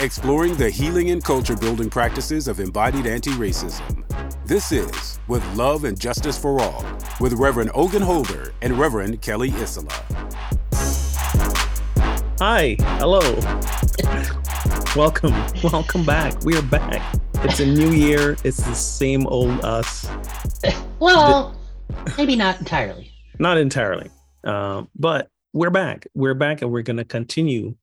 exploring the healing and culture building practices of embodied anti racism. This is With Love and Justice for All with Reverend Ogun Holder and Reverend Kelly Isola. Hi, hello. welcome, welcome back. We are back. It's a new year. It's the same old us. Well, maybe not entirely. Not entirely. Uh, but we're back. We're back and we're going to continue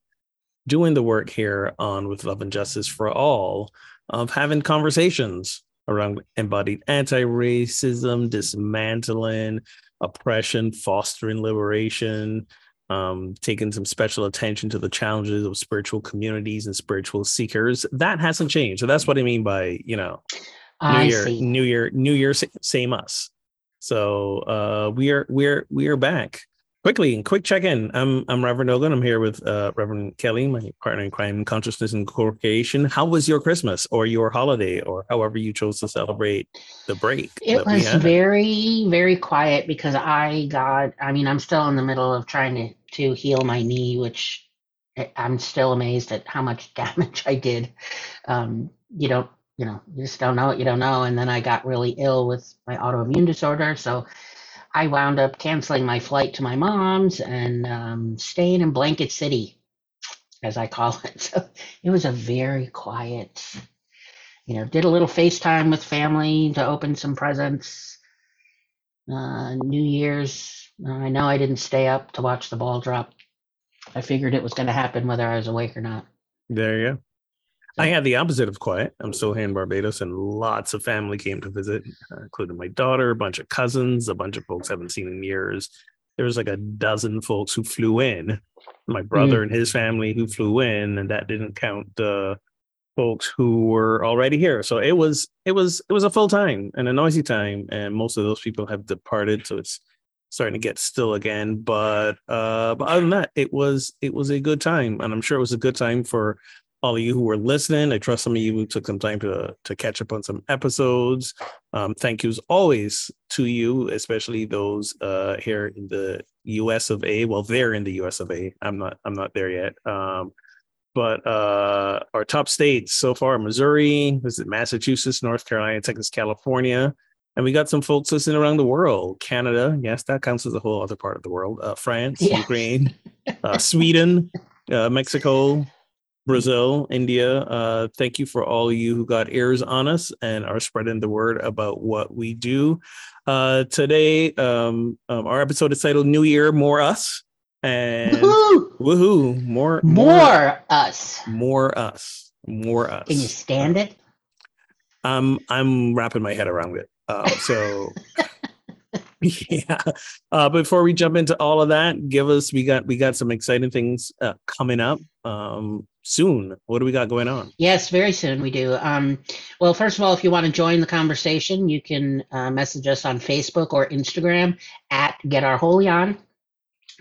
doing the work here on With Love and Justice for All of having conversations around embodied anti racism, dismantling oppression, fostering liberation, um, taking some special attention to the challenges of spiritual communities and spiritual seekers. That hasn't changed. So that's what I mean by, you know, New I Year, see. New Year, New Year, same us. So uh, we are we're we are back quickly and quick check-in i'm i'm reverend ogun i'm here with uh, reverend kelly my partner in crime consciousness and co-creation how was your christmas or your holiday or however you chose to celebrate the break It was very, very quiet because I got, I mean, I'm still in the middle of trying to, to heal my knee, which I- I'm still amazed at how much damage I did. Um, you don't, you know, you just don't know what you don't know. And then I got really ill with my autoimmune disorder. So I wound up canceling my flight to my mom's and um, staying in Blanket City, as I call it. So it was a very quiet, you know, did a little FaceTime with family to open some presents. Uh, New Year's, uh, I know I didn't stay up to watch the ball drop. I figured it was going to happen whether I was awake or not. there you go i had the opposite of quiet. I'm still here in barbados and lots of family came to visit uh, including my daughter a bunch of cousins a bunch of folks I haven't seen in years. There was like a dozen folks who flew in. My brother and his family who flew in and that didn't count the folks who were already here. So it was it was it was a full time and a noisy time and most of those people have departed so it's starting to get still again. But uh but other than that it was it was a good time and i'm sure it was a good time for all of you who were listening. I trust some of you who took some time to to catch up on some episodes. Um, thank yous always to you, especially those uh, here in the U.S. of A. Well, they're in the U.S. of A. I'm not. I'm not there yet. Um, but uh, our top states so far: Missouri, is it Massachusetts, North Carolina, Texas, California, and we got some folks listening around the world. Canada, yes, that counts as a whole other part of the world. Uh, France, Yeah. Ukraine, uh, Sweden, uh, Mexico, Brazil, India. Uh, thank you for all of you who got ears on us and are spreading the word about what we do. Uh, today, um, um, our episode is titled "New Year, More Us," and Woohoo! woohoo, more, More us. more us, more us. Can you stand it? I'm I'm wrapping my head around it. Uh, so yeah. Uh, before we jump into all of that, give us we got we got some exciting things uh, coming up um, soon. What do we got going on? Yes, very soon we do. Um, well, first of all, if you want to join the conversation, you can uh, message us on Facebook or Instagram at Get Our Holy On.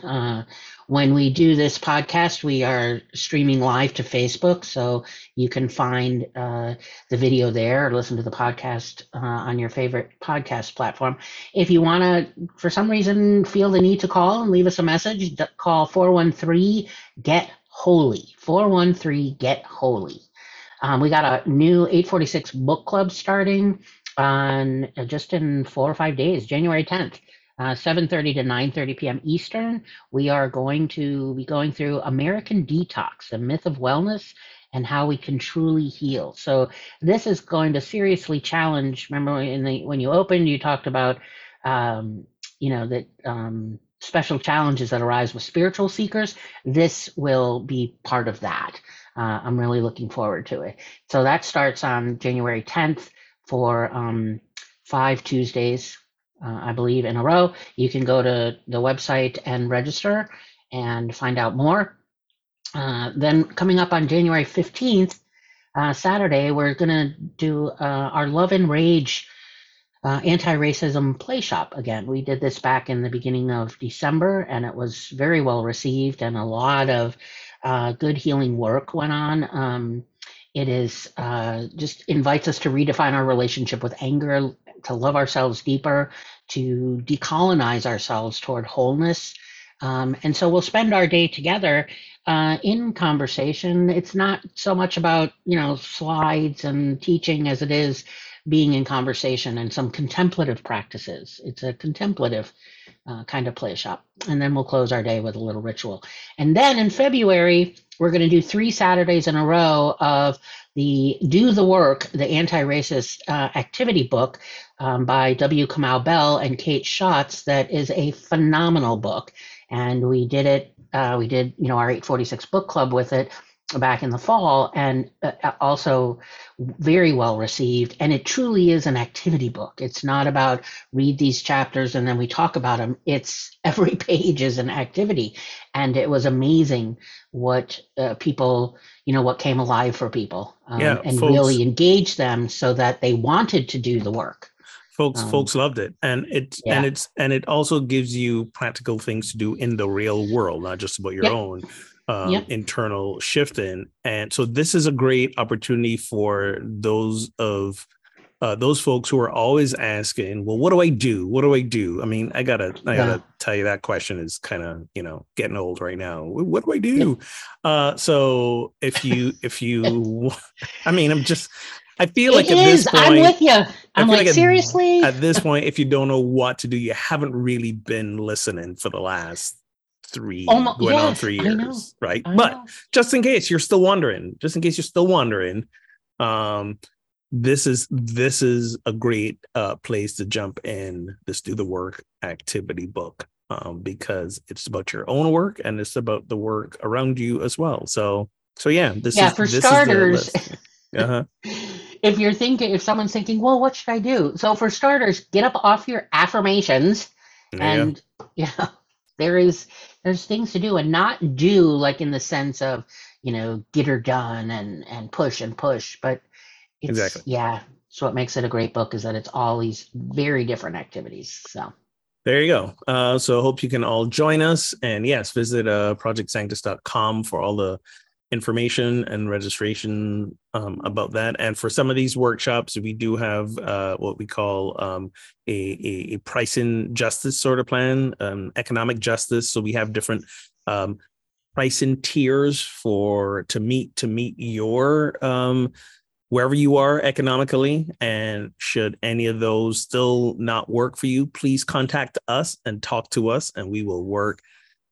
Uh, when we do this podcast, we are streaming live to Facebook, so you can find uh, the video there or listen to the podcast uh, on your favorite podcast platform. If you want to, for some reason, feel the need to call and leave us a message, call 413 GET HOLY. 413 GET HOLY. Um, we got a new 846 book club starting on uh, just in four or five days, January 10th uh, 7.30 to 9.30 p.m. Eastern. We are going to be going through American Detox, the myth of wellness and how we can truly heal. So this is going to seriously challenge. Remember in the when you opened, you talked about um, you know that um, special challenges that arise with spiritual seekers. This will be part of that. Uh, I'm really looking forward to it. So that starts on January 10th for um, five Tuesdays uh, I believe, in a row. You can go to the website and register and find out more. Uh, then, coming up on January 15th, uh, Saturday, we're going to do uh, our Love and Rage uh, anti racism play shop again. We did this back in the beginning of December, and it was very well received, and a lot of uh, good healing work went on. Um, it is just invites us to redefine our relationship with anger, to love ourselves deeper, to decolonize ourselves toward wholeness. Um, and so we'll spend our day together uh, in conversation. It's not so much about, you know, slides and teaching as it is being in conversation and some contemplative practices. It's a contemplative uh, kind of play shop. And then we'll close our day with a little ritual. And then in February, we're going to do three Saturdays in a row of the Do the Work, the anti racist uh, activity book um, by W. Kamau Bell and Kate Schatz, that is a phenomenal book. And we did it, uh, we did, you know, our 846 book club with it back in the fall and uh, also very well received. And it truly is an activity book. It's not about read these chapters and then we talk about them it's every page is an activity. And it was amazing what uh, people you know what came alive for people um, yeah, and folks, really engage them so that they wanted to do the work. Folks um, folks loved it. And it yeah. and it's and it also gives you practical things to do in the real world not just about your yep. own um, yep. internal shift in. And so this is a great opportunity for those of uh, those folks who are always asking, well, what do I do? What do I do? I mean, I gotta, I gotta tell you that question is kind of, you know, getting old right now. What do I do? Uh, so if you, if you, I mean, I'm just, I feel like it at is. this point, I'm with you. I'm like, like seriously. At, at this point, if you don't know what to do, you haven't really been listening for the last three Almost, going yes, on three years, right? I but know. just in case you're still wondering, just in case you're still wondering, um, this is this is a great uh, place to jump in this do the work activity book um, because it's about your own work and it's about the work around you as well. So so yeah, this yeah is for starters. uh-huh. if you're thinking, if someone's thinking, well, what should I do? So for starters, get up off your affirmations and yeah, there is there's things to do and not do like in the sense of you know get her done and and push and push but it's exactly. yeah so what makes it a great book is that it's all these very different activities so. There you go. Uh, so hope you can all join us and yes visit uh, projectsanctus.com for all the information and registration um, about that. And for some of these workshops, we do have uh, what we call um, a, a, pricing justice sort of plan, um, economic justice. So we have different um, pricing tiers for to meet to meet your um, wherever you are economically. And should any of those still not work for you, please contact us and talk to us, and we will work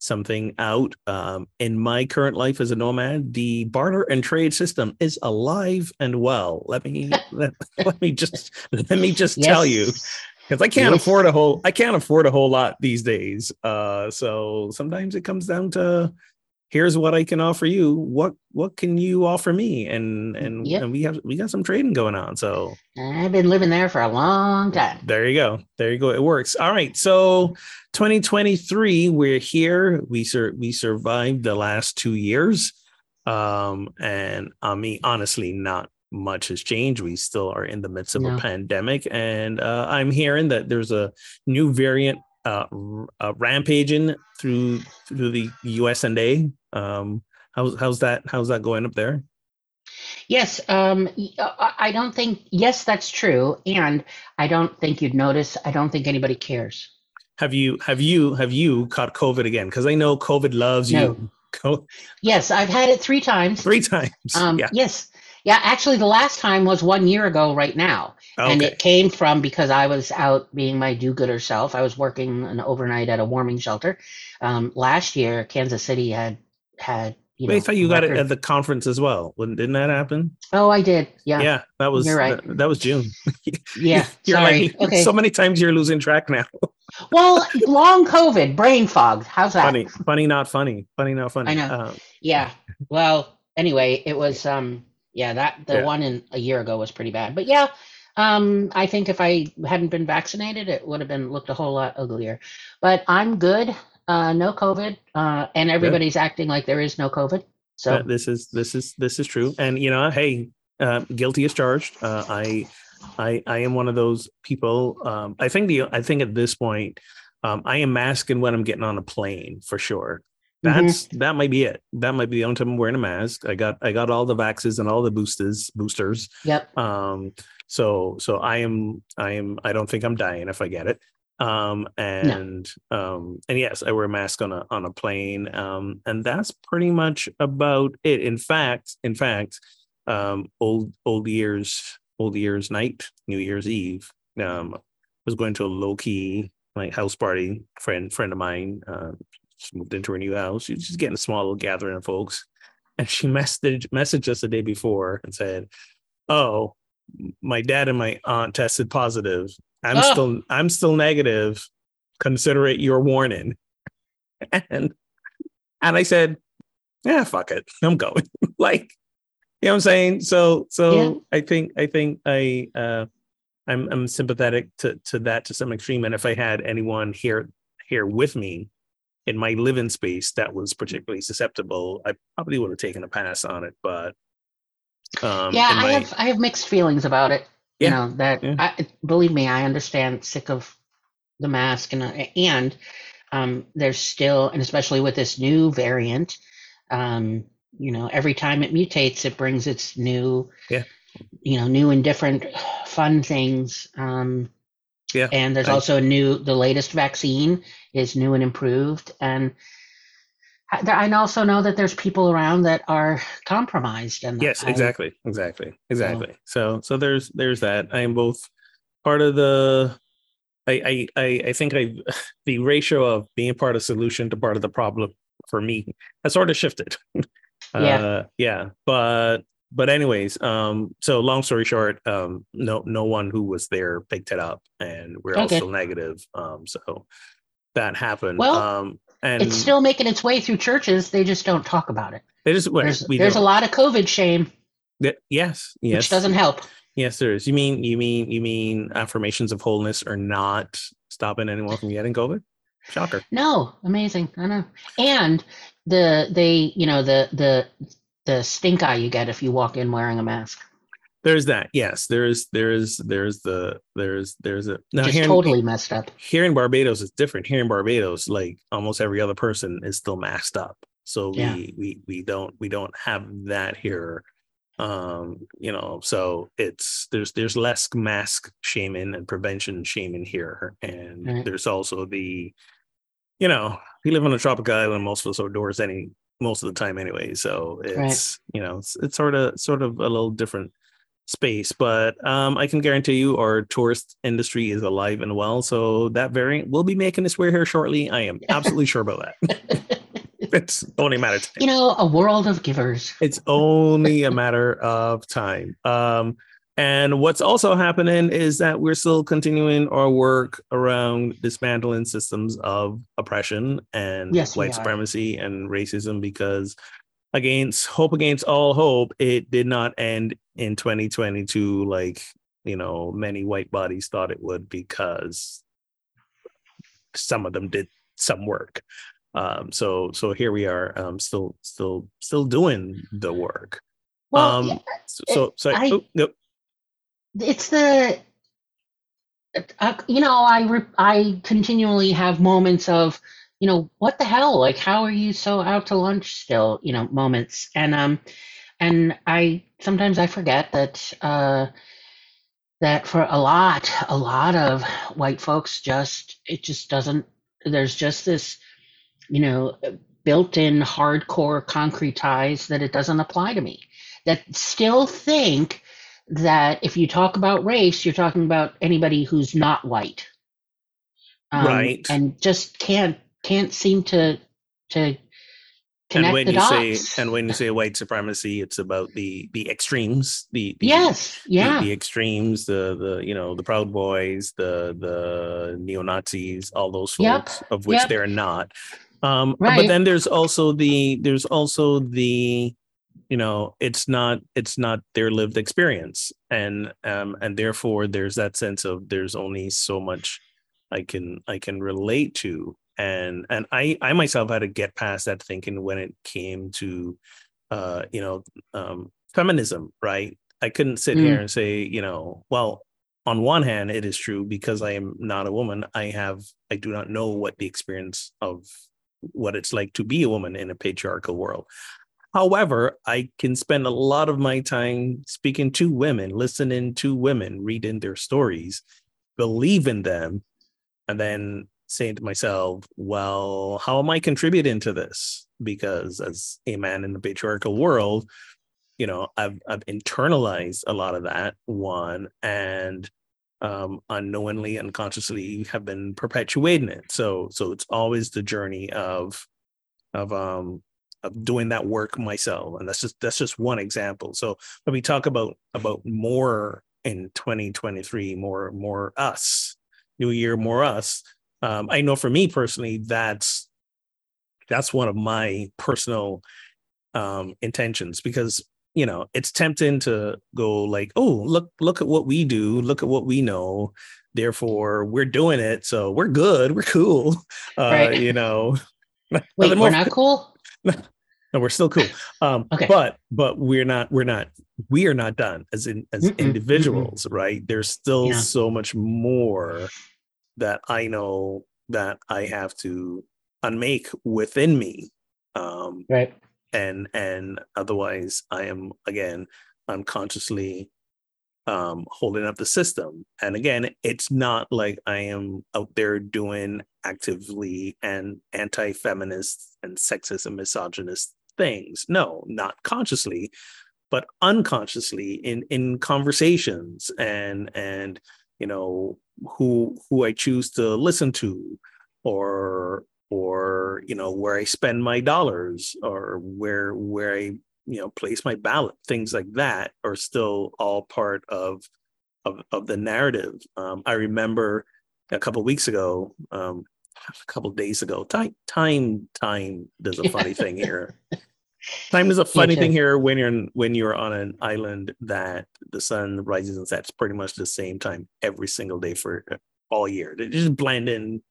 something out. Um, in my current life as a nomad, the barter and trade system is alive and well. Let me let, let me just let me just yes. tell you because I can't yes. afford a whole I can't afford a whole lot these days. Uh, so sometimes it comes down to here's what I can offer you. What what can you offer me? And and, yep. and we have we got some trading going on. So I've been living there for a long time. There you go. There you go. It works. All right. So 2023, we're here. We sur- we survived the last two years. Um, and I mean, honestly, not much has changed. We still are in the midst of no. a pandemic, and uh, I'm hearing that there's a new variant uh, uh, rampaging through through the U.S. and A. Um, how's how's that how's that going up there? Yes, um, uh, I don't think. Yes, that's true, and I don't think you'd notice. I don't think anybody cares. Have you have you have you caught COVID again? Because I know COVID loves no. you. Yes, I've had it three times. Three times. Um, yeah. Yes. Yeah, actually, the last time was one year ago right now. Okay. And it came from because I was out being my do gooder self. I was working an overnight at a warming shelter. Um, last year, Kansas City had had you Wait, I thought you record. got it at the conference as well. Didn't that happen? Oh, I did. Yeah. Yeah, that was you're right. That, that was June. yeah. you're sorry. like okay. so many times you're losing track now. well, long COVID, brain fog. How's that? Funny, funny, not funny. Funny, not funny. I know. Um, yeah. Well, anyway, it was um yeah that the yeah. one in a year ago was pretty bad, but yeah. Um, I think if I hadn't been vaccinated, it would have been looked a whole lot uglier. But I'm good uh, no COVID, uh, and everybody's acting like there is no COVID. So uh, this is this is this is true, and you know, hey, uh, guilty as charged. Uh, I I I am one of those people. Um, I think the I think at this point, um, I am masking when I'm getting on a plane for sure. Mm-hmm. That's mm-hmm. that might be it. That might be the only time I'm wearing a mask. I got I got all the vaxes and all the boosters boosters. Yep. Um. So so I am I am I don't think I'm dying if I get it um and no. um and yes i wear a mask on a on a plane um and that's pretty much about it in fact in fact um old old years old year's night new year's eve um was going to a low-key like house party friend friend of mine uh moved into her new house she's just getting a small little gathering of folks and she messaged messaged us the day before and said oh my dad and my aunt tested positive I'm oh. still I'm still negative. Consider it your warning. And and I said, yeah, fuck it. I'm going. like, you know what I'm saying? So so yeah. I think I think I uh I'm I'm sympathetic to to that to some extreme. And if I had anyone here here with me in my living space that was particularly susceptible, I probably would have taken a pass on it. But um, yeah, I have I have mixed feelings about it yeah. you know that yeah. I, believe me i understand sick of the mask and and um, there's still and especially with this new variant um, you know every time it mutates it brings its new yeah you know new and different fun things um, yeah and there's also a new the latest vaccine is new and improved and I also know that there's people around that are compromised. And yes, I, exactly, exactly, exactly. So, so there's there's that. I am both part of the. I I I think I the ratio of being part of solution to part of the problem for me has sort of shifted. Yeah, uh, yeah, but but anyways, um, so long story short, um, no no one who was there picked it up, and we're okay. also negative. Um, so that happened. Well, um, and it's still making its way through churches. They just don't talk about it. They just there's, there's a lot of COVID shame. yes, yes, which doesn't help. Yes, there is. You mean you mean you mean affirmations of wholeness are not stopping anyone from getting COVID? Shocker. No, amazing. I know. And the they you know the the the stink eye you get if you walk in wearing a mask. There's that. Yes there's there's there's the there's there's a now Just totally messed up. here in barbados is different. Here in barbados like almost every other person is still masked up. So yeah. we we we don't we don't have that here. Um you know so it's there's there's less mask shaming and prevention shaming here. And right. there's also the you know we live on a tropical island. Most of us outdoors any most of the time anyway so it's right. you know it's, it's sort of sort of a little different space, but um, I can guarantee you our tourist industry is alive and well. So that variant will be making its way here shortly. I am absolutely sure about that. it's only a matter of time. You know, a world of givers. It's only a matter of time. Um, and what's also happening is that we're still continuing our work around dismantling systems of oppression and yes, white supremacy and racism because against hope against all hope it did not end in 2022 like you know many white bodies thought it would because some of them did some work. Um so so here we are um still still still doing the work. Well, um yeah, so so, I, oh, it's the uh, you know, I re- I continually have moments of, you know, what the hell? Like, how are you so out to lunch still? You know, moments, and um, and I sometimes I forget that uh, that for a lot, a lot of white folks, just it just doesn't. There's just this, you know, built-in hardcore concrete ties that it doesn't apply to me. That still think that if you talk about race, you're talking about anybody who's not white, um, right? And just can't can't seem to to and when you dots. say and when you say white supremacy, it's about the the extremes, the, the yes, yeah, the, the, extremes, the the you know the Proud Boys, the the neo Nazis, all those folks yep. of which yep. they're not. Um, right. But then there's also the there's also the you know it's not it's not their lived experience. And um and therefore there's that sense of there's only so much i can i can relate to. And and i i myself had to get past that thinking when it came to uh you know um feminism right? I couldn't sit mm. here and say you know well on one hand it is true because i am not a woman. I have i do not know what the experience of what it's like to be a woman in a patriarchal world However, I can spend a lot of my time speaking to women, listening to women, reading their stories, believe in them, and then saying to myself, well, how am I contributing to this? Because as a man in the patriarchal world, you know, I've I've internalized a lot of that one and um unknowingly, unconsciously have been perpetuating it. So so it's always the journey of of um of doing that work myself and that's just that's just one example. So when we talk about about more in 2023 more more us new year more us. Um, i know for me personally that's that's one of my personal um, intentions because you know it's tempting to go like oh look look at what we do look at what we know therefore we're doing it so we're good we're cool. Uh, right. you know wait we're not cool no, we're still cool. Um, okay. But but we're not we're not we are not done as in as Mm-mm. individuals, Mm-mm. right? There's still yeah. so much more that I know that I have to unmake within me. Um, right. And and otherwise, I am again unconsciously um, holding up the system. And again, it's not like I am out there doing actively and anti-feminist and sexist and misogynist things. No, not consciously, but unconsciously in in conversations and and you know who who I choose to listen to or or you know where I spend my dollars or where where I you know place my ballot things like that are still all part of of, of the narrative um, I remember a couple weeks ago um, a couple days ago. Time, time, time does a funny thing here. Time is a funny thing here when you're when you're on an island that the sun rises and sets pretty much the same time every single day for uh, all year. They just blend in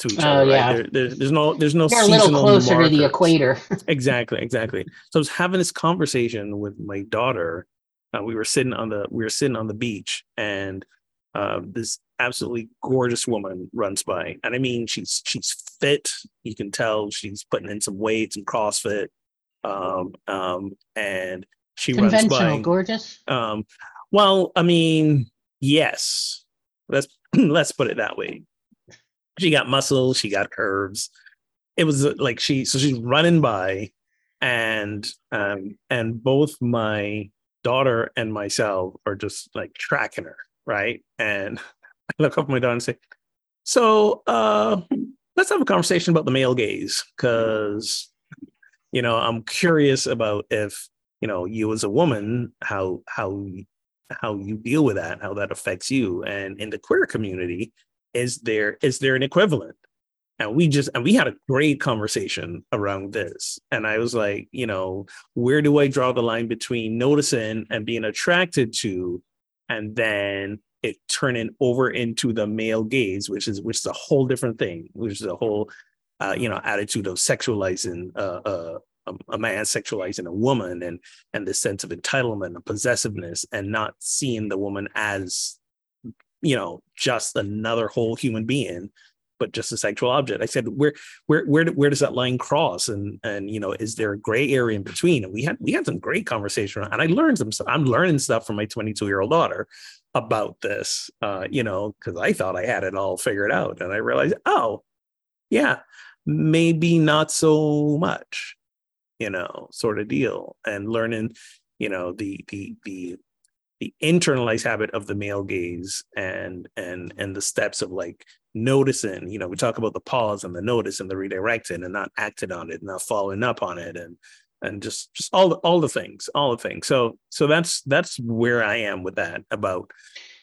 to each oh, other. Yeah. Right? There, there, there's no there's no They're a little closer markers. to the equator. exactly, exactly. So I was having this conversation with my daughter. Uh, we were sitting on the we were sitting on the beach and uh, this absolutely gorgeous woman runs by, and I mean she's she's fit. You can tell she's putting in some weights and CrossFit, um, um, and she runs by. gorgeous. Um, well, I mean, yes. Let's let's put it that way. She got muscles. She got curves. It was uh, like she so she's running by, and um, and both my daughter and myself are just like tracking her right? And I look up my daughter and say, "So, uh, let's have a conversation about the male gaze, because you know I'm curious about if you know you as a woman how how how you deal with that, how that affects you, and in the queer community, is there is there an equivalent?" and we just and we had a great conversation around this and i was like you know where do i draw the line between noticing and being attracted to and then it turning over into the male gaze, which is which is a whole different thing, which is a whole uh, you know attitude of sexualizing uh, uh, a, man sexualizing a woman and and the sense of entitlement and possessiveness and not seeing the woman as you know, just another whole human being, but just a sexual object. I said, where, where, where, where does that line cross? And, and, you know, is there a gray area in between? And we had, we had some great conversation and I learned some stuff. I'm learning stuff from my 22 year old daughter about this, uh, you know, cause I thought I had it all figured out and I realized, oh yeah, maybe not so much, you know, sort of deal and learning, you know, the, the, the, the internalized habit of the male gaze and and and the steps of like noticing you know we talk about the pause and the notice and the redirecting and not acting on it and not following up on it and and just just all the all the things all the things. So so that's that's where i am with that about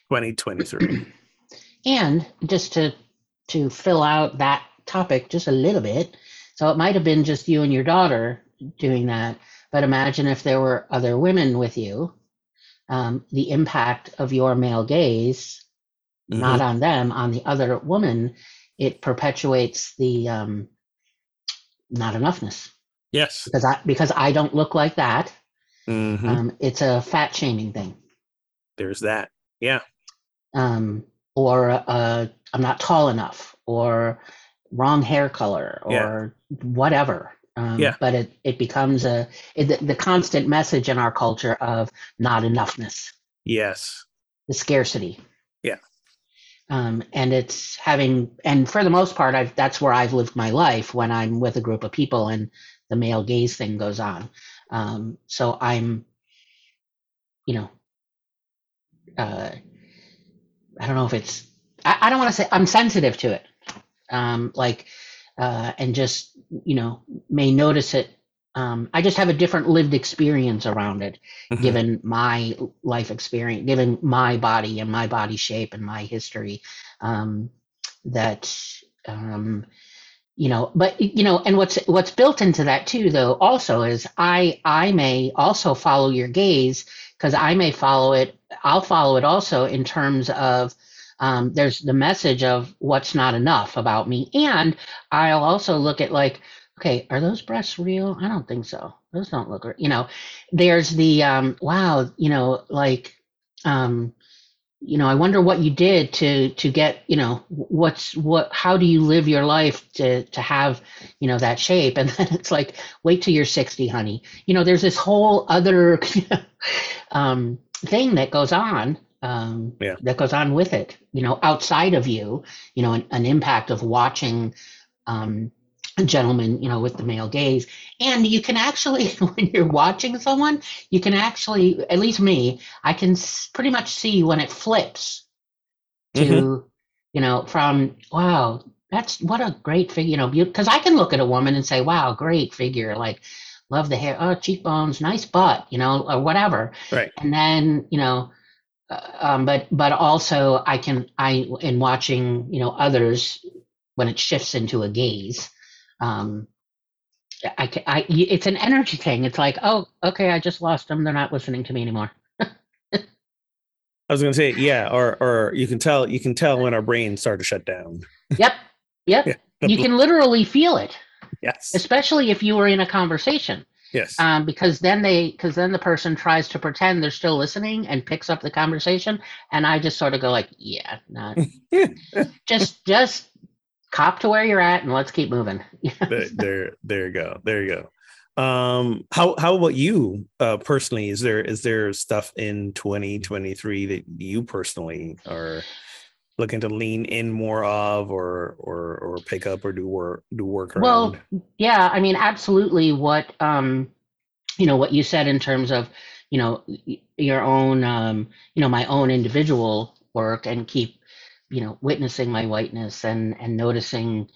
2023 and just to to fill out that topic just a little bit so it might have been just you and your daughter doing that but imagine if there were other women with you um, the impact of your male gaze, mm-hmm. not on them, on the other woman, it perpetuates the um, not enoughness. Yes, because I because I don't look like that. Mm-hmm. Um, it's a fat shaming thing. There's that. Yeah. Um, or uh, I'm not tall enough, or wrong hair color, or yeah. whatever. Um, yeah. But it, it becomes a it, the, constant message in our culture of not enoughness. Yes. The scarcity. Yeah. Um, and it's having, and for the most part, I've that's where I've lived my life when I'm with a group of people and the male gaze thing goes on. Um, so I'm, you know, uh, I don't know if it's, I, I don't want to say I'm sensitive to it. Um, like uh, and just you know may notice it um, i just have a different lived experience around it mm-hmm. given my life experience given my body and my body shape and my history um, that um, you know but you know and what's what's built into that too though also is i i may also follow your gaze because i may follow it i'll follow it also in terms of um, there's the message of what's not enough about me. And I'll also look at like, okay, are those breasts real? I don't think so. Those don't look, you know, there's the, um, wow, you know, like, um, you know, I wonder what you did to, to get, you know, what's, what, how do you live your life to, to have, you know, that shape? And then it's like, wait till you're 60, honey. You know, there's this whole other, um, thing that goes on um, yeah. that goes on with it. You know, outside of you, you know, an, an impact of watching um, a gentleman, you know, with the male gaze. And you can actually, when you're watching someone, you can actually, at least me, I can pretty much see when it flips to, mm-hmm. you know, from wow, that's what a great figure, you know, because I can look at a woman and say, wow, great figure, like love the hair, oh, cheekbones, nice butt, you know, or whatever. Right. And then, you know, um, but but also I can I in watching you know others when it shifts into a gaze, um, I, can, I it's an energy thing. It's like oh okay I just lost them. They're not listening to me anymore. I was gonna say yeah, or or you can tell you can tell when our brains start to shut down. Yep, yep. yeah. You can literally feel it. Yes. Especially if you were in a conversation. Yes. Um, because then they, because then the person tries to pretend they're still listening and picks up the conversation, and I just sort of go like, yeah, not, just, just cop to where you're at, and let's keep moving. there, there, there you go. There you go. Um, how how about you uh, personally? Is there is there stuff in 2023 that you personally are looking to lean in more of or or or pick up or do work do work around? Well, yeah, I mean, absolutely. What um, you know, what you said in terms of you know your own um, you know my own individual work and keep you know witnessing my whiteness and and noticing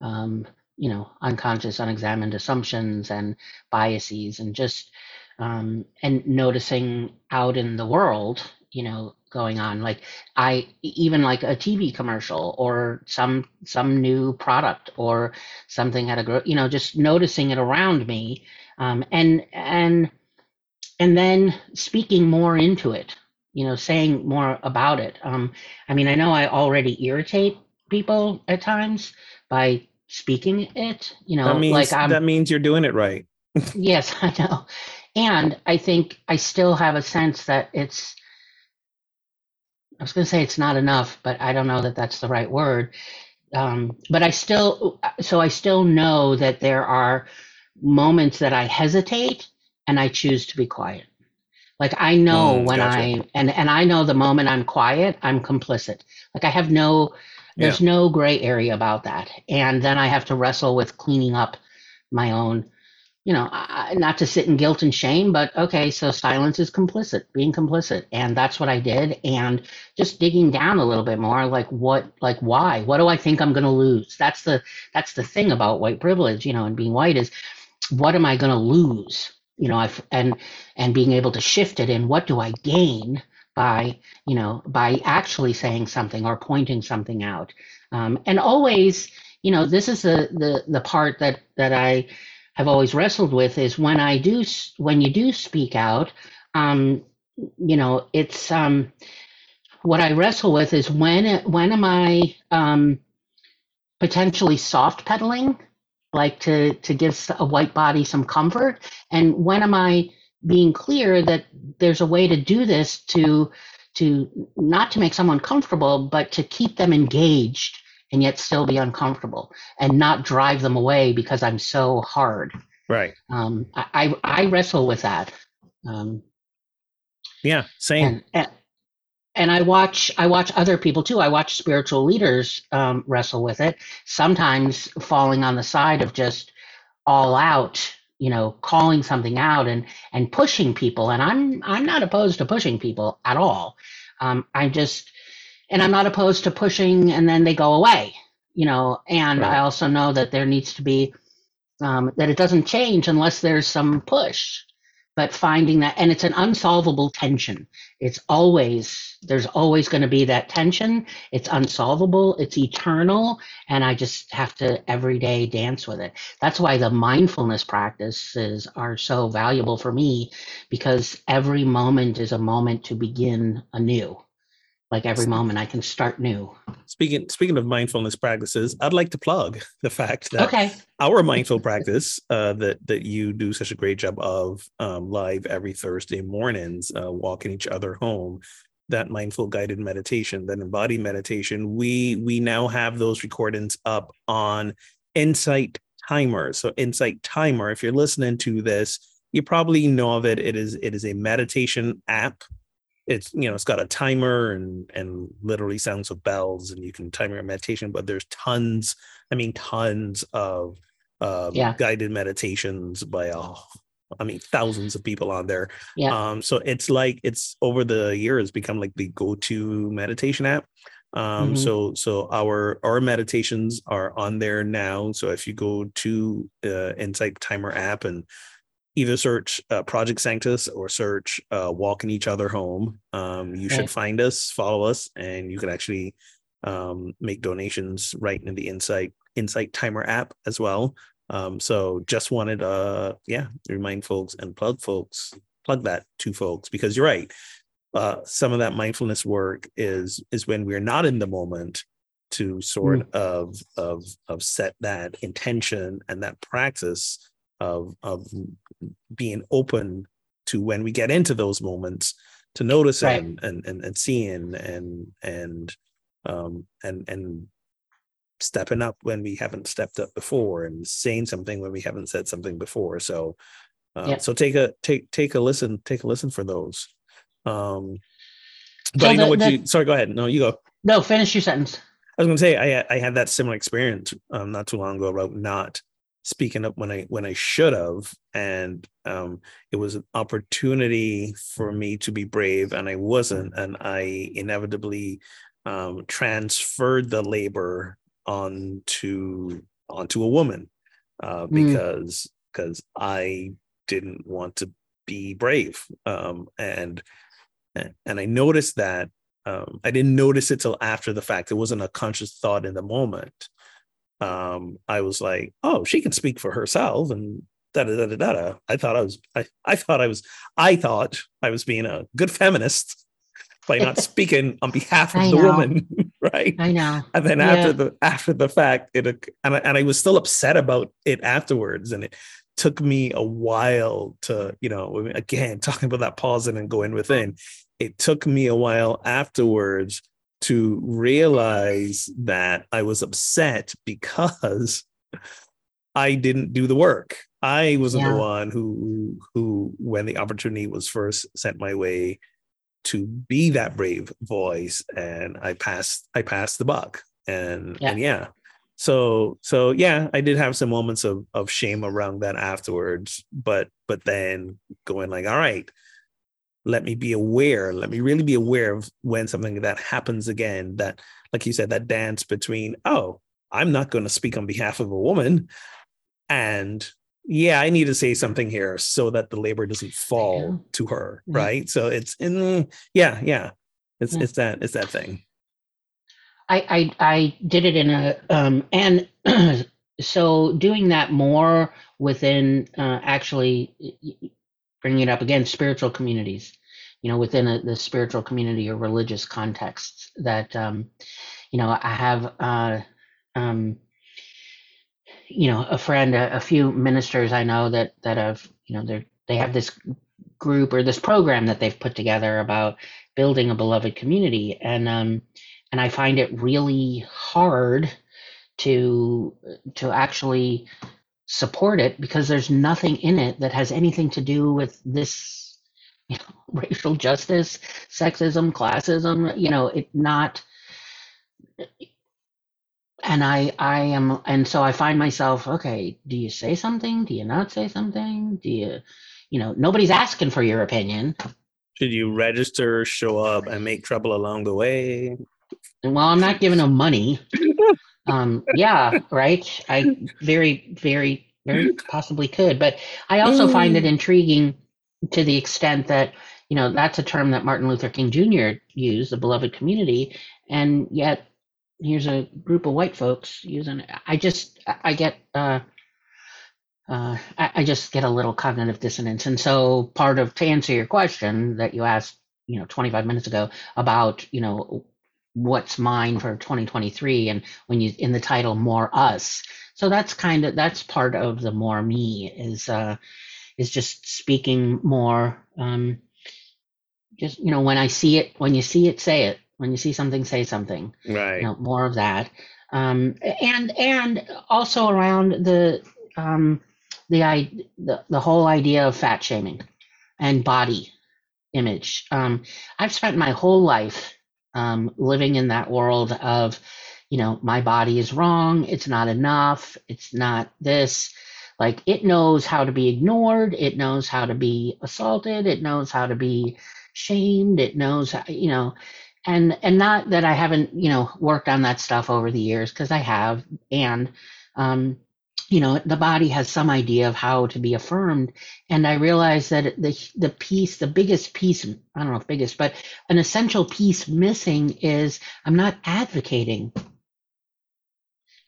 um, you know unconscious unexamined assumptions and biases and just um, and noticing out in the world you know going on. Like i even like a tv commercial or some some new product or something at a grow you know just noticing it around me um, and and and then speaking more into it you know saying more about it. Um, i mean i know i already irritate people at times by speaking it you know that means, like I'm, that means you're doing it right. Yes i know. And i think i still have a sense that it's I was going to say it's not enough, but I don't know that that's the right word. Um, but I still, so I still know that there are moments that I hesitate and I choose to be quiet. Like I know Mm, when gotcha. I and and I know the moment I'm quiet, I'm complicit. Like I have no there's no gray area about that. And then I have to wrestle with cleaning up my own, you know, I, not to sit in guilt and shame, but okay, so silence is complicit, being complicit. And that's what I did. And just digging down a little bit more, like what, like why? What do I think I'm going to lose? That's the, that's the thing about white privilege, you know, and being white is what am I going to lose? You know, I've, and, and being able to shift it and what do I gain by, you know, by actually saying something or pointing something out. Um, and always, you know, this is the, the, the part that, that I have always wrestled with is when I do, when you do speak out, um, you know, it's, um, what I wrestle with is when, when am I, um, potentially soft pedaling, like to, to give a white body some comfort? And when am I being clear that there's a way to do this to, to not to make someone comfortable, but to keep them engaged and yet still be uncomfortable and not drive them away because I'm so hard. Right. Um, I, I, wrestle with that. Um, Yeah. Same. and, and and I watch I watch other people too. I watch spiritual leaders um, wrestle with it. Sometimes falling on the side of just all out, you know, calling something out and and pushing people. And I'm I'm not opposed to pushing people at all. Um, I just and I'm not opposed to pushing and then they go away, you know. And Right. I also know that there needs to be um, that it doesn't change unless there's some push. But finding that, and it's an unsolvable tension. It's always, there's always going to be that tension. It's unsolvable, it's eternal. And I just have to every day dance with it. That's why the mindfulness practices are so valuable for me because every moment is a moment to begin anew. Like every moment I can start new. Speaking speaking of mindfulness practices, I'd like to plug the fact that Okay. our mindful practice uh, that that you do such a great job of um, live every Thursday mornings, uh, walking each other home. That mindful guided meditation, that embodied meditation, we we now have those recordings up on Insight Timer. So Insight Timer, if you're listening to this, you probably know of it. It is it is a meditation app it's you know it's got a timer and and literally sounds of bells and you can time your meditation but there's tons i mean tons of um, Yeah. guided meditations by uh, i mean thousands of people on there Yeah. um so it's like it's over the years become like the go-to meditation app um Mhm. so so our our meditations are on there now so if you go to uh insight timer app and either search uh, Project Sanctus or search uh, Walking Each Other Home. Um, you should Right. find us, follow us, and you can actually um, make donations right in the Insight Insight Timer app as well. Um, so just wanted uh yeah remind folks and plug folks plug that to folks because you're right. Uh, some of that mindfulness work is is when we're not in the moment to sort of of of set that intention and that practice of of being open to when we get into those moments to notice Right. and, and and and seeing and and um and and stepping up when we haven't stepped up before and saying something when we haven't said something before so Yeah. so take a take take a listen take a listen for those um but So you know what the- you sorry go ahead no you go No, finish your sentence. I was going to say I I had that similar experience um, not too long ago about not speaking up when I when I should have, and um, it was an opportunity for me to be brave, and I wasn't, and I inevitably um, transferred the labor onto onto a woman uh, Mm. because because I didn't want to be brave, um, and and I noticed that um, I didn't notice it till after the fact. It wasn't a conscious thought in the moment. Um, I was like, "Oh, she can speak for herself," and da da da da da. I thought I was, I, I thought I was, I thought I was being a good feminist by not speaking on behalf of the woman, right? right? I know. And then Yeah. after the after the fact, it and I, and I was still upset about it afterwards, and it took me a while to you know again talking about that pausing and going within. It took me a while afterwards to realize that I was upset because I didn't do the work. I wasn't Yeah. the one who who when the opportunity was first sent my way to be that brave voice and I passed I passed the buck. And Yeah. and yeah. So so yeah, I did have some moments of of shame around that afterwards, but but then going like, all right, let me be aware let me really be aware of when something like that happens again that like you said that dance between oh i'm not going to speak on behalf of a woman and yeah i need to say something here so that the labor doesn't fall Yeah. to her Yeah. right so it's in yeah yeah it's Yeah. it's that it's that thing I, I I did it in a um and so doing that more within uh, actually bringing it up again spiritual communities you know within a, the spiritual community or religious contexts that um you know I have uh um you know a friend a, a few ministers I know that that have you know they they have this group or this program that they've put together about building a beloved community. And um and I find it really hard to to actually support it because there's nothing in it that has anything to do with this you know racial justice sexism classism you know it not and i i am and so i find myself okay do you say something? Do you not say something? Do you you know nobody's asking for your opinion. Should you register show up and make trouble along the way? While I'm not giving them money, um, yeah, right. I very, very, very possibly could, but I also find it intriguing to the extent that you know that's a term that Martin Luther King Jr. used, the beloved community, and yet here's a group of white folks using it. I just, I I get. Uh, uh, I, I just get a little cognitive dissonance, and so part of to answer your question that you asked, you know, 25 minutes ago about, you know, what's mine for 2023 and when you in the title more us. So that's kind of that's part of the more me is uh is just speaking more um just you know when i see it when you see it say it. When you see something say something. Right. You know more of that. Um and and also around the um the i the, the whole idea of fat shaming and body image. Um i've spent my whole life um living in that world of you know my body is wrong it's not enough it's not this. Like it knows how to be ignored it knows how to be assaulted it knows how to be shamed it knows you know and and not that i haven't you know worked on that stuff over the years because i have and um you know the body has some idea of how to be affirmed. And i realized that the the piece the biggest piece i don't know if biggest but an essential piece missing is i'm not advocating.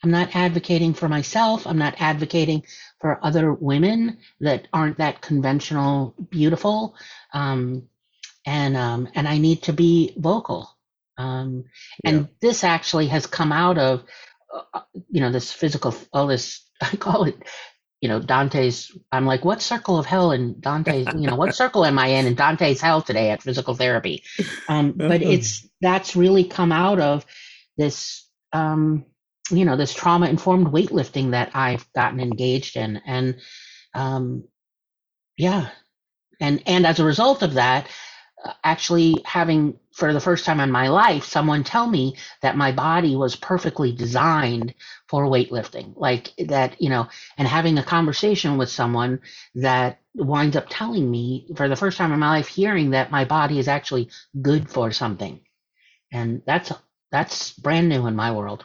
I'm not advocating for myself. I'm not advocating for other women that aren't that conventional beautiful. Um, and um, and i need to be vocal. Um, and Yeah. this actually has come out of uh, you know this physical all this i call it you know dante's i'm like what circle of hell in dante's you know what circle am i in in dante's hell today at physical therapy? Um, but Uh-huh. it's that's really come out of this um, you know this trauma informed weightlifting that i've gotten engaged in. And um, yeah. And and as a result of that uh, actually having for the first time in my life someone tell me that my body was perfectly designed for weightlifting. Like that you know and having a conversation with someone that winds up telling me for the first time in my life hearing that my body is actually good for something. And that's that's brand new in my world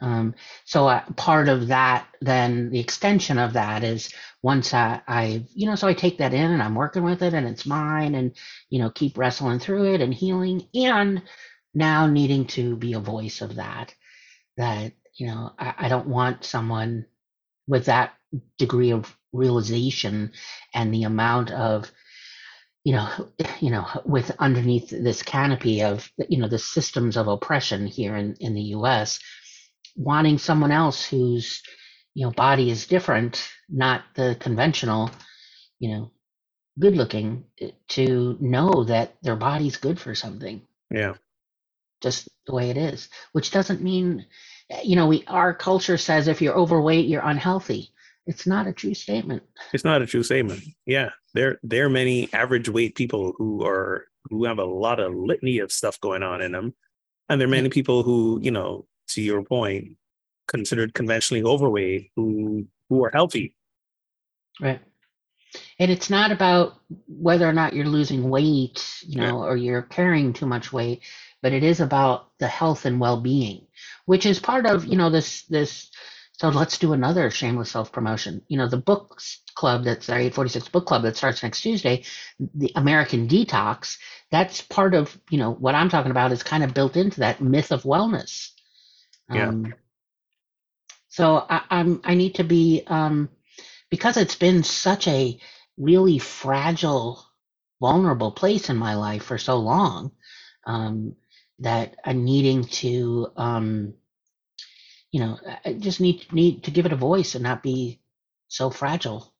um, so uh, part of that then the extension of that is once I, I you know so i take that in and i'm working with it and it's mine and you know keep wrestling through it and healing and now needing to be a voice of that that you know i, I don't want someone with that degree of realization and the amount of you know, you know, with underneath this canopy of you know the systems of oppression here in in the U.S., wanting someone else whose you know body is different, not the conventional, you know, good looking, eh, to know that their body's good for something. Yeah. Just the way it is, which doesn't mean, eh, you know, we our culture says if you're overweight, you're unhealthy. It's not a true statement. It's not a true statement. Yeah, there there are many average weight people who are who have a lot of litany of stuff going on in them, and there are many people who, you know, to your point, considered conventionally overweight who who are healthy. Right. And it's not about whether or not you're losing weight, you know, yeah. or you're carrying too much weight, but it is about the health and well-being, which is part of, you know, this this so let's do another shameless self-promotion. You know, the books club that's our 846 book club that starts next Tuesday, the American Detox, that's part of, you know, what I'm talking about is kind of built into that myth of wellness. Yeah. Um, so I, I'm I need to be um because it's been such a really fragile, vulnerable place in my life for so long, um, that I'm needing to, um, you know, I just need need to give it a voice and not be so fragile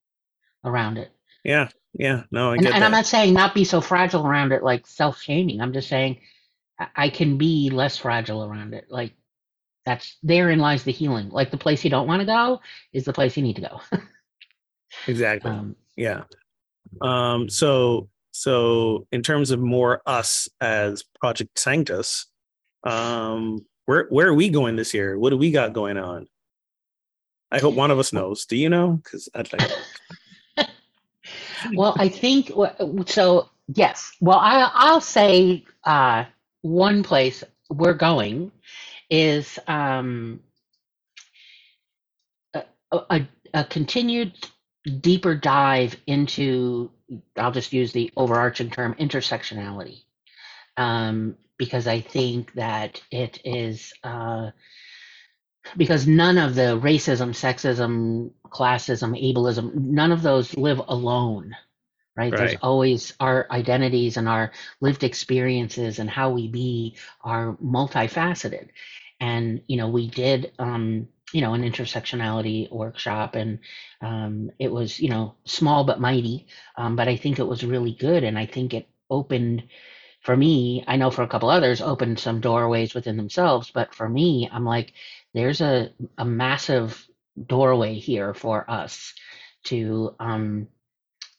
around it. Yeah, yeah, no, I and, and. I'm not saying not be so fragile around it, like self shaming. I'm just saying I can be less fragile around it. Like that's therein lies the healing. Like the place you don't want to go is the place you need to go. Exactly. Um, yeah. Um, so so in terms of more us as Project Sanctus, um, where where are we going this year? What do we got going on? I hope one of us knows. Do you know? Because I'd like. well, I think so. Yes. Well, I, I'll say uh, one place we're going is um, a, a, a continued deeper dive into i'll just use the overarching term intersectionality. Um, because i think that it is uh, because none of the racism sexism classism ableism none of those live alone right? right? There's always our identities and our lived experiences and how we be are multifaceted. And, you know, we did um, you know an intersectionality workshop and um, it was you know small but mighty um, but i think it was really good and i think it opened for me i know for a couple others opened some doorways within themselves but for me i'm like there's a, a massive doorway here for us to um,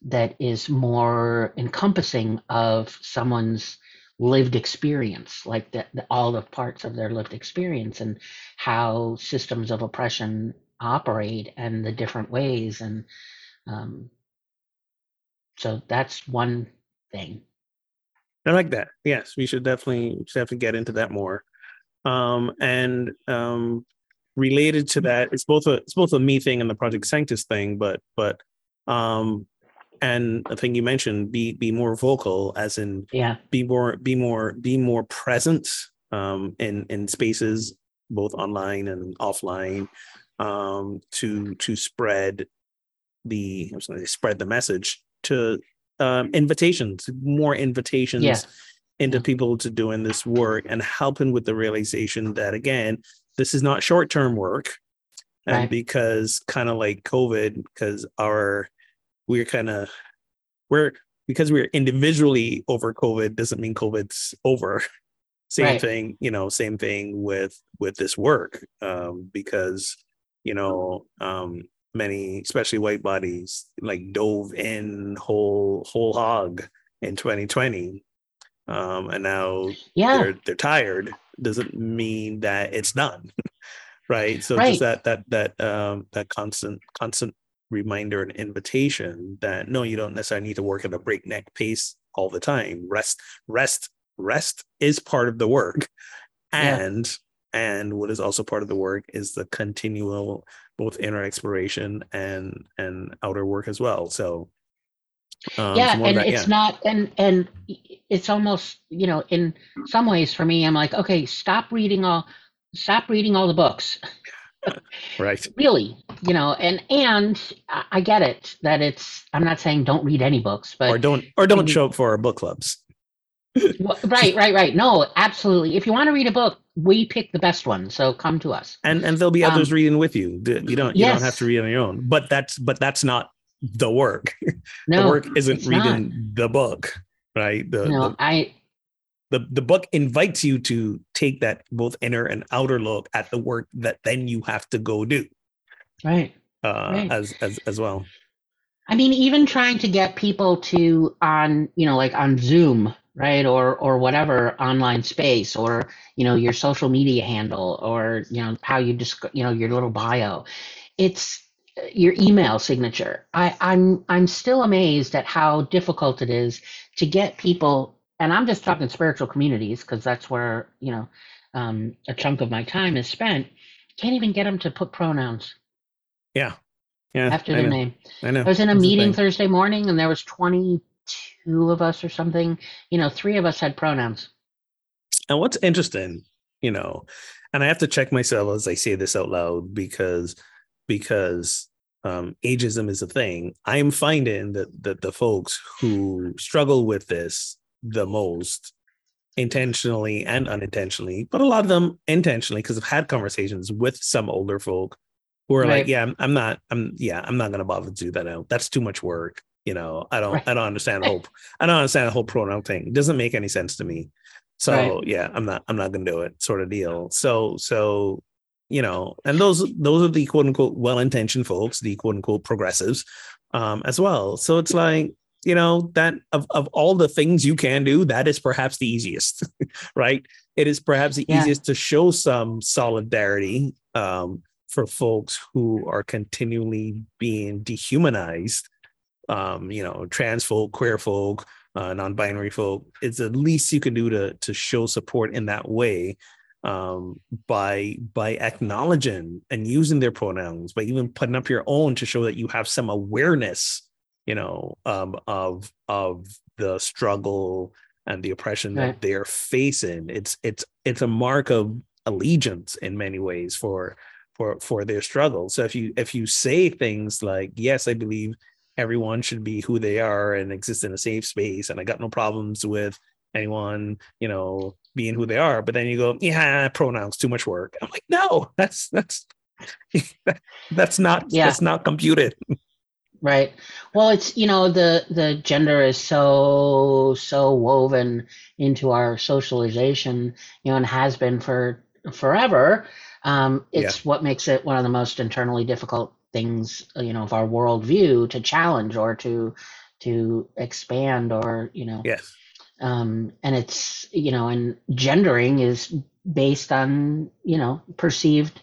that is more encompassing of someone's lived experience, like the, the, all the parts of their lived experience and how systems of oppression operate and the different ways. And um, so that's one thing. I like that. Yes, we should definitely we should definitely get into that more. Um, and um, related to that, it's both a it's both a me thing and the Project Sanctus thing, but but um, and the thing you mentioned be be more vocal, as in yeah, be more be more be more present um, in in spaces both online and offline um, to to spread the I was going to spread the message to um, invitations, more invitations yeah. into yeah. people to doing this work and helping with the realization that again, this is not short term work, and right. because kind of like COVID, because our we're kind of we're because we're individually over COVID doesn't mean COVID's over. Same right. thing, you know, same thing with with this work. Um, because, you know, um many, especially white bodies, like dove in whole whole hog in 2020. Um, and now yeah. they're they're tired doesn't mean that it's done. right. So right. just that that that um that constant constant reminder and invitation that no, you don't necessarily need to work at a breakneck pace all the time. Rest, rest, rest is part of the work. And yeah. and what is also part of the work is the continual both inner exploration and and outer work as well. So um, yeah, and that, it's yeah. not and and it's almost, you know, in some ways for me, I'm like, okay, stop reading all stop reading all the books right. Really, you know, and and I get it that it's. I'm not saying don't read any books, but or don't or don't show up for our book clubs. right, right, right. No, absolutely. If you want to read a book, we pick the best one. So come to us. And and there'll be others um, reading with you. You don't you yes. don't have to read on your own. But that's but that's not the work. No, the work isn't reading not. the book, right? The, no, the, I the the book invites you to take that both inner and outer look at the work that then you have to go do right, uh, right. as as as well. I mean even trying to get people to on you know like on zoom right or or whatever online space or you know your social media handle or you know how you just you know your little bio. It's uh, your email signature. I i'm i'm still amazed at how difficult it is to get people and I'm just talking spiritual communities because that's where you know um, a chunk of my time is spent. Can't even get them to put pronouns. Yeah, yeah. After their name, I know. I was in a that's meeting Thursday morning, and there was 22 of us or something. You know, three of us had pronouns. And what's interesting, you know, and I have to check myself as I say this out loud because because um, ageism is a thing. I'm finding that that the folks who struggle with this the most intentionally and unintentionally, but a lot of them intentionally because I've had conversations with some older folk who are right. like, yeah, I'm, I'm, not, I'm, yeah, I'm not going to bother to do that now. That's too much work. You know, I don't, right. I don't understand the whole, I don't understand the whole pronoun thing. It doesn't make any sense to me. So right. yeah, I'm not, I'm not going to do it sort of deal. So, so, you know, and those, those are the quote unquote well-intentioned folks, the quote unquote progressives um, as well. So it's like, you know that of, of all the things you can do that is perhaps the easiest right it is perhaps the yeah. easiest to show some solidarity um, for folks who are continually being dehumanized um, you know trans folk queer folk uh, non-binary folk it's the least you can do to to show support in that way um, by by acknowledging and using their pronouns by even putting up your own to show that you have some awareness you know, um, of of the struggle and the oppression right. that they're facing. It's it's it's a mark of allegiance in many ways for for for their struggle. So if you if you say things like, "Yes, I believe everyone should be who they are and exist in a safe space, and I got no problems with anyone, you know, being who they are," but then you go, "Yeah, pronouns too much work." I'm like, no, that's that's that's not yeah. that's not computed. Right. Well, it's you know the the gender is so so woven into our socialization, you know, and has been for forever. Um, it's yeah. what makes it one of the most internally difficult things, you know, of our worldview to challenge or to to expand or you know. Yes. Um, and it's you know, and gendering is based on you know perceived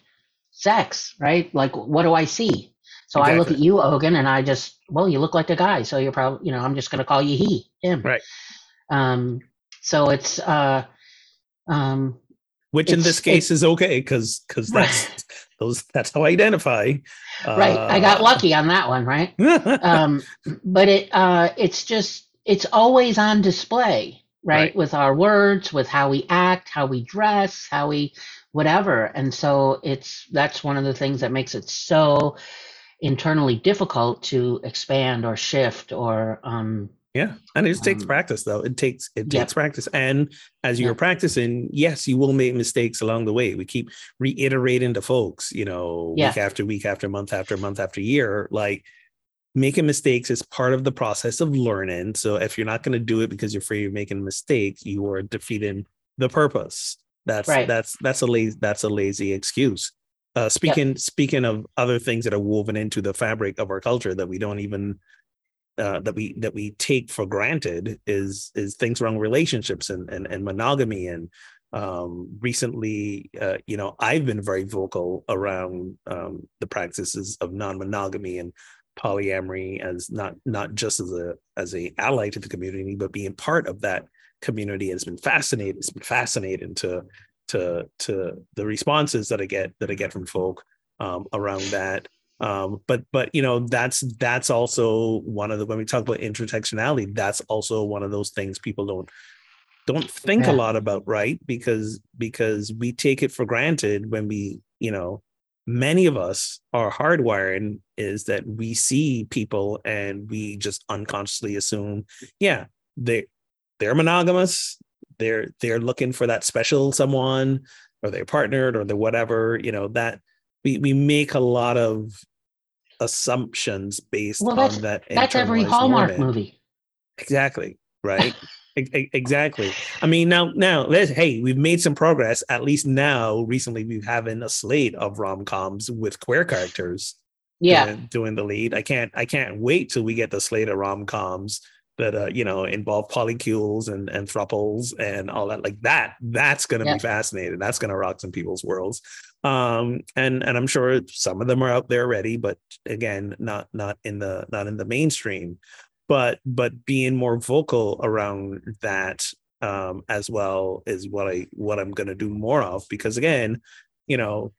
sex, right? Like, what do I see? So exactly. I look at you, Ogun, and I just, well, you look like a guy. So you're probably, you know, I'm just going to call you he, him. Right. Um, so it's, uh, um, which in this case is okay because because that's right. those that's how I identify. Right, uh, I got uh, lucky on that one, right? um, but it uh, it's just it's always on display, right? right? With our words, with how we act, how we dress, how we whatever, and so it's that's one of the things that makes it so internally difficult to expand or shift or um yeah and it just takes um, practice though. It takes it takes practice. And as you're practicing yes you will make mistakes along the way. We keep reiterating to folks you know week after week after month after month after year like making mistakes is part of the process of learning. So if you're not going to do it because you're afraid of making mistakes you are defeating the purpose. That's right. that's that's a lazy that's a lazy excuse uh, speaking yep. speaking of other things that are woven into the fabric of our culture that we don't even uh, that we that we take for granted is is things around relationships and and, and monogamy and um, recently uh, you know I've been very vocal around um, the practices of non-monogamy and polyamory as not not just as a as a ally to the community but being part of that community has been fascinating it's been fascinating to to to the responses that I get that I get from folk um, around that. Um, but but you know that's that's also one of the when we talk about intersectionality, that's also one of those things people don't don't think yeah. a lot about, right? Because because we take it for granted when we you know many of us are hardwired is that we see people and we just unconsciously assume, yeah, they they're monogamous. They're they're looking for that special someone, or they're partnered, or they're whatever. You know that we we make a lot of assumptions based Well, on that. that's every Hallmark movie. Exactly. Right. Exactly. I mean, now, now, let's, hey, we've made some progress. At least now, recently, we've having a slate of rom coms with queer characters Yeah, doing, doing the lead. I can't, I can't wait till we get the slate of rom coms that uh, you know involve polycules and and thruples and all that. Like that, that's going to Yeah. be fascinating. That's going to rock some people's worlds. Um, and and I'm sure some of them are out there already, but again, not not in the not in the mainstream but but being more vocal around that um as well is what i what i'm going to do more of because again you know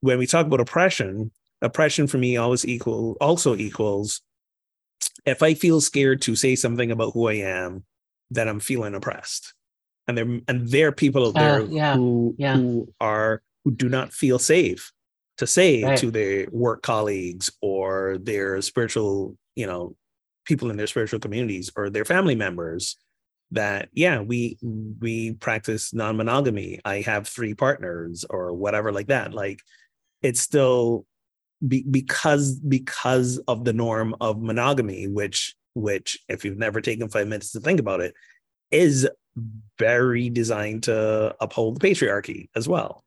when we talk about oppression oppression for me always equal also equals if i feel scared to say something about who i am then i'm feeling oppressed and there and there are people out there Uh, yeah, who yeah. who are who do not feel safe to say Right. to their work colleagues or their spiritual you know people in their spiritual communities or their family members that yeah we we practice non-monogamy i have three partners or whatever like that like it's still be, because because of the norm of monogamy which which if you've never taken five minutes to think about it is very designed to uphold the patriarchy as well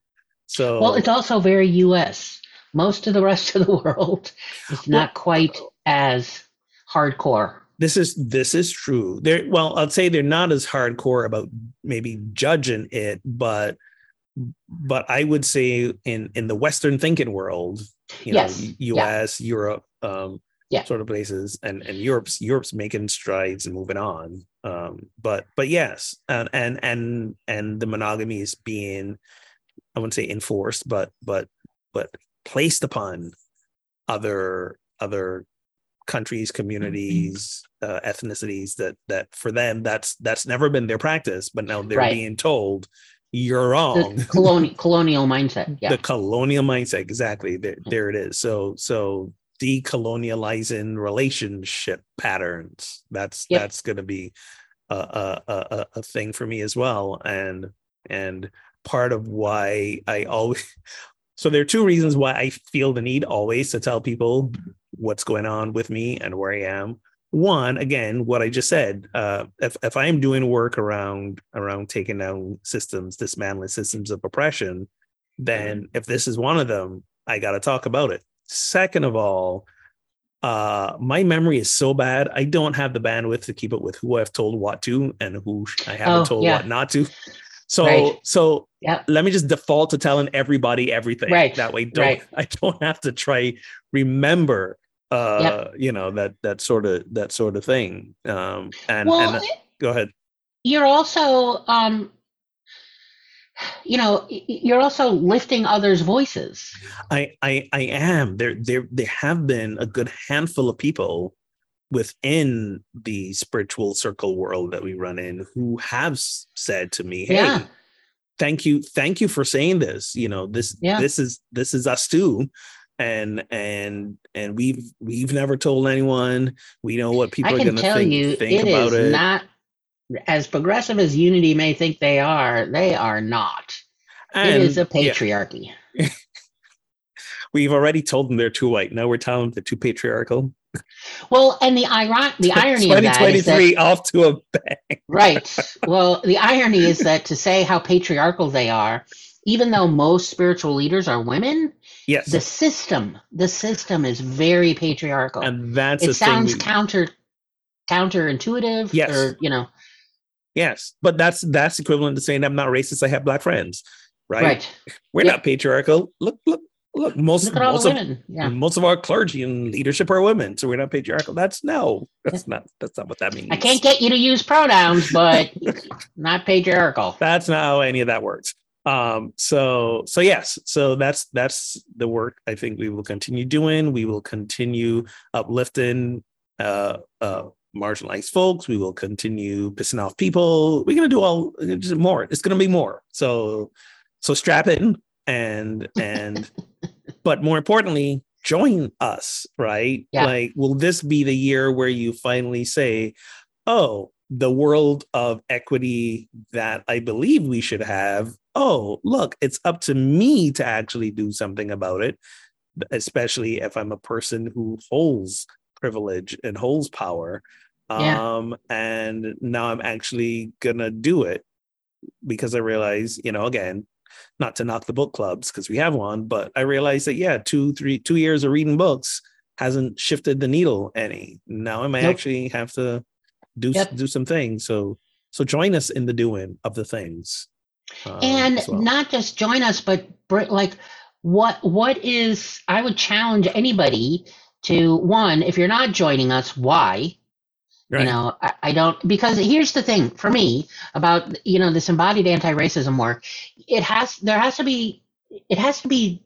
so well, it's also very U.S. Most of the rest of the world is not quite as hardcore. this is this is true they're well i'd say they're not as hardcore about maybe judging it but but i would say in in the western thinking world you Yes, know yeah. us europe um Yeah. sort of places and and europe's europe's making strides and moving on um but but yes and and and and the monogamy is being i wouldn't say enforced but but but placed upon other other countries communities uh, ethnicities that that for them that's that's never been their practice but now they're Right. being told you're wrong. The colonial colonial mindset. Yeah, the colonial mindset exactly. There, there it is. So so decolonializing relationship patterns that's Yep. that's going to be a, a, a, a- a thing for me as well. And and part of why i always so there are two reasons why i feel the need always to tell people what's going on with me and where i am one again what i just said uh if, if i am doing work around around taking down systems dismantling systems of oppression then if this is one of them i got to talk about it second of all uh my memory is so bad i don't have the bandwidth to keep up with who i've told what to and who i haven't Oh, told yeah. what not to so Right. so yeah. let me just default to telling everybody everything Right, that way don't right. i don't have to try remember uh you know that that sort of that sort of thing um and Well, and go ahead you're also, um, you know, you're also lifting others' voices. I I I am there there there have been a good handful of people within the spiritual circle world that we run in who have said to me, "Hey, Yeah. thank you thank you for saying this. You know, this Yeah. this is this is us too." And and and we've we've never told anyone. We know what people I are going to tell think, you, think it about it. not as progressive as Unity may think they are. They are not. and it is a yeah, patriarchy. we've already told them they're too white. Now we're telling them they're too patriarchal. Well, and the iron the irony of that is that off to a bang. right. Well, the irony is that to say how patriarchal they are, even though most spiritual leaders are women, Yes. the system the system is very patriarchal. and that's it a sounds we- counter counterintuitive. Yes. Or you know, yes but that's that's equivalent to saying i'm not racist i have black friends right, right. we're Yep. not patriarchal look look look most Look at all most the of, women. Yeah. most of our clergy and leadership are women so we're not patriarchal that's no that's not that's not what that means I can't get you to use pronouns, but not patriarchal. that's not how any of that works um so so yes so that's that's the work i think we will continue doing. We will continue uplifting uh uh marginalized folks. We will continue pissing off people. We're gonna do all more. It's gonna be more. So so strap in and and but more importantly, join us, right? Yeah. Like, will this be the year where you finally say, oh, the world of equity that I believe we should have, oh, look, it's up to me to actually do something about it, especially if I'm a person who holds privilege and holds power. Yeah. Um, and now I'm actually gonna do it because I realize, you know, again, not to knock the book clubs because we have one, but I realized that yeah, two, three, two years of reading books hasn't shifted the needle any. Now I might Nope. actually have to do Yep. do some things. So so join us in the doing of the things. Um, and well. not just join us but like what what is i would challenge anybody to one if you're not joining us why Right. you know I, I don't because here's the thing for me about you know this embodied anti-racism work it has there has to be it has to be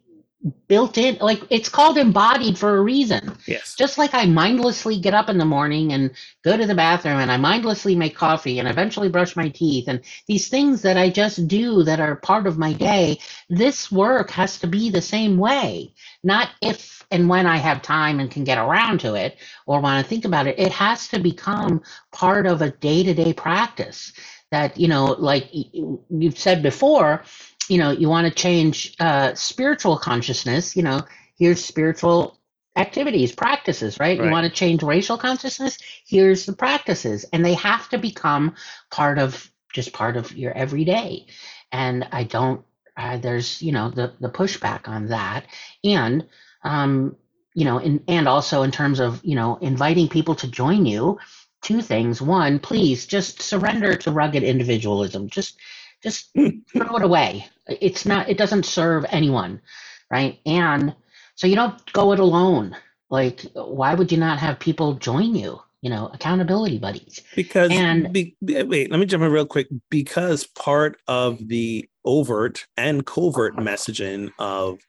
built in like it's called embodied for a reason yes. just like I mindlessly get up in the morning and go to the bathroom and I mindlessly make coffee and eventually brush my teeth and these things that I just do that are part of my day, this work has to be the same way. Not if and when I have time and can get around to it or want to think about it. It has to become part of a day to day practice that, you know, like you've said before, you know, you want to change uh, spiritual consciousness, you know, here's spiritual activities, practices, right? Right. You want to change racial consciousness? Here's the practices. And they have to become part of just part of your everyday. And I don't, uh, there's, you know, the, the pushback on that. And, um, you know, in, and also in terms of, you know, inviting people to join you, two things. One, please just surrender to rugged individualism. Just, just throw it away. It's not, it doesn't serve anyone. Right. And, so you don't go it alone. Like, why would you not have people join you? You know, accountability buddies. because And- be, wait let me jump in real quick because part of the overt and covert messaging of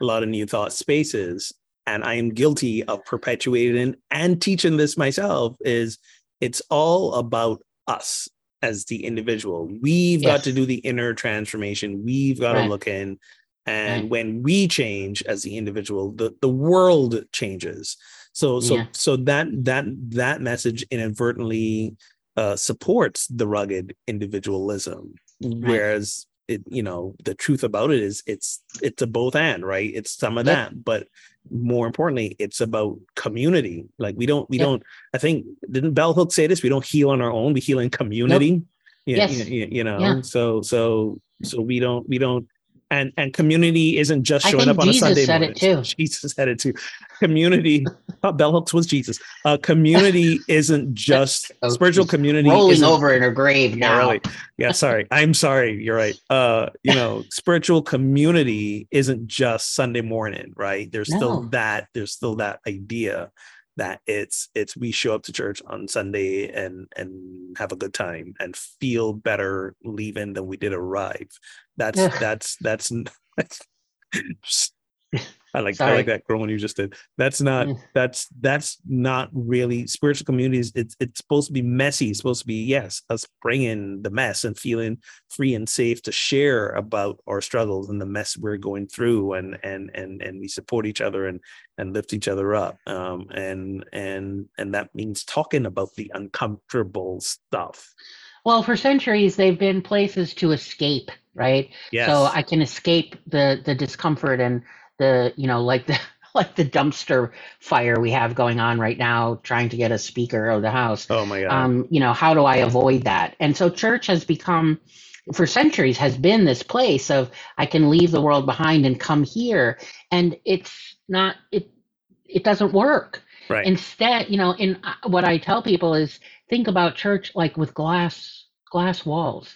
a lot of new thought spaces and i am guilty of perpetuating and teaching this myself is it's all about us as the individual. We've got to do the inner transformation. We've got Right. to look in. And Right. when we change as the individual the, the world changes. So so Yeah. so that that that message inadvertently uh, supports the rugged individualism, whereas it you know the truth about it is it's it's a both and right. It's some of Yep. that, but more importantly, it's about community. Like we don't we Yep. don't. I think didn't Bell Hook say this? We don't heal on our own. We heal in community. Yeah, Yes. you, you know. Yeah. So so so we don't we don't. And, and community isn't just showing up on Jesus a Sunday said morning. it too. Jesus said it too. Community, oh, bell hooks was Jesus. Uh, community isn't just Oh, spiritual community. Rolling over in her grave Yeah, now. really. Yeah, sorry. I'm sorry. You're right. Uh, you know, spiritual community isn't just Sunday morning, right? There's still that. There's still that idea that it's it's we show up to church on Sunday and and have a good time and feel better leaving than we did arrive. That's that's that's that's. I like I Sorry. like that growing you just did. That's not Mm. that's that's not really spiritual communities. It's it's supposed to be messy. It's supposed to be yes, us bringing the mess and feeling free and safe to share about our struggles and the mess we're going through, and and and and we support each other and and lift each other up. Um, and and and that means talking about the uncomfortable stuff. Well, for centuries, they've been places to escape, right? Yes. So I can escape the the discomfort and the you know like the like the dumpster fire we have going on right now, trying to get a speaker of the house. oh my god. um, you know how do i avoid that and so church has become for centuries has been this place of i can leave the world behind and come here and it's not it it doesn't work right. instead you know in uh, what i tell people is think about church like with glass glass walls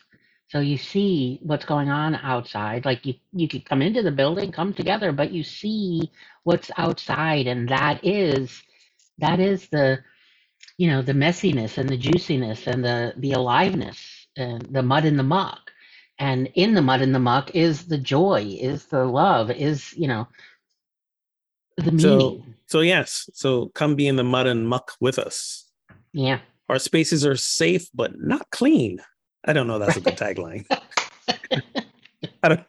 so you see what's going on outside like you you could come into the building come together but you see what's outside and that is that is the you know the messiness and the juiciness and the the aliveness and the mud in the muck and in the mud and the muck is the joy is the love is you know the So- meaning so yes. So come be in the mud and muck with us. yeah Our spaces are safe but not clean. I don't know. That's a good tagline. I don't.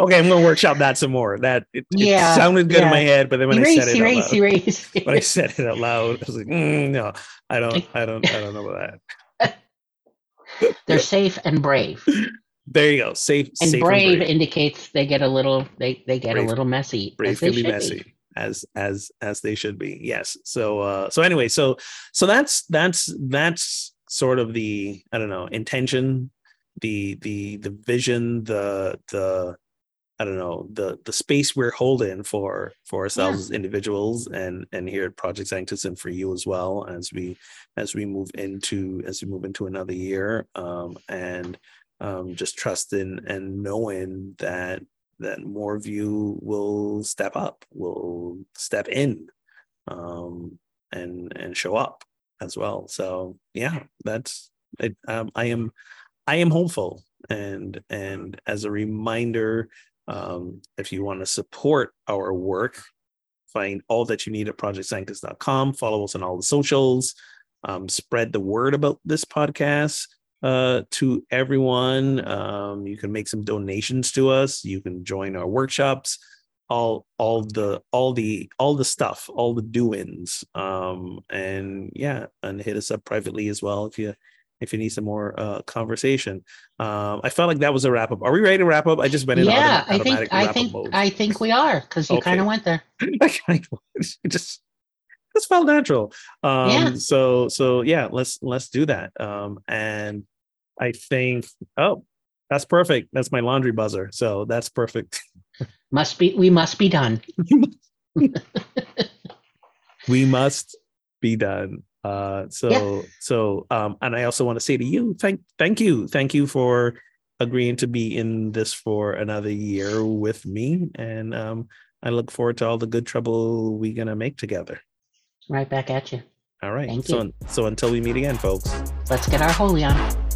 Okay, I'm gonna workshop that some more. That it, it sounded good in my head, but then when I said it erase, out loud, erase. when I said it out loud, I was like, mm, no, I don't, I don't, I don't know about that. They're safe and brave. There you go. Safe, And safe brave, and brave. indicates they get a little they they get Brave. a little messy. brave as they can be should messy as as as they should be yes so uh so anyway so so that's that's that's sort of the i don't know intention the the the vision the the i don't know the the space we're holding for for ourselves as individuals and and here at Project Sanctus and for you as well as we as we move into as we move into another year um and um just trusting and knowing that that more of you will step up, will step in, um, and and show up as well. So yeah, that's it. Um, I am I am hopeful, and and as a reminder, um, if you want to support our work, find all that you need at projectsanctus.com. Follow us on all the socials. Um, spread the word about this podcast uh, to everyone. Um, you can make some donations to us. You can join our workshops. All, all the, all the, all the stuff, all the doings. Um, and yeah, and hit us up privately as well if you, if you need some more uh, conversation. Um, I felt like that was a wrap up. Are we ready to wrap up? I just went in yeah, autom- I think I think mode. I think we are because you Okay. kind of went there. I kind of it just this felt natural. Um Yeah. so so yeah, let's let's do that. Um and I think oh that's perfect. That's my laundry buzzer. So that's perfect. Must be we must be done. we must be done. Uh so so um and I also want to say to you, thank thank you. Thank you for agreeing to be in this for another year with me. And um I look forward to all the good trouble we're gonna make together. Right back at you. All right. Thank so you. so until we meet again, folks. Let's get our holy on.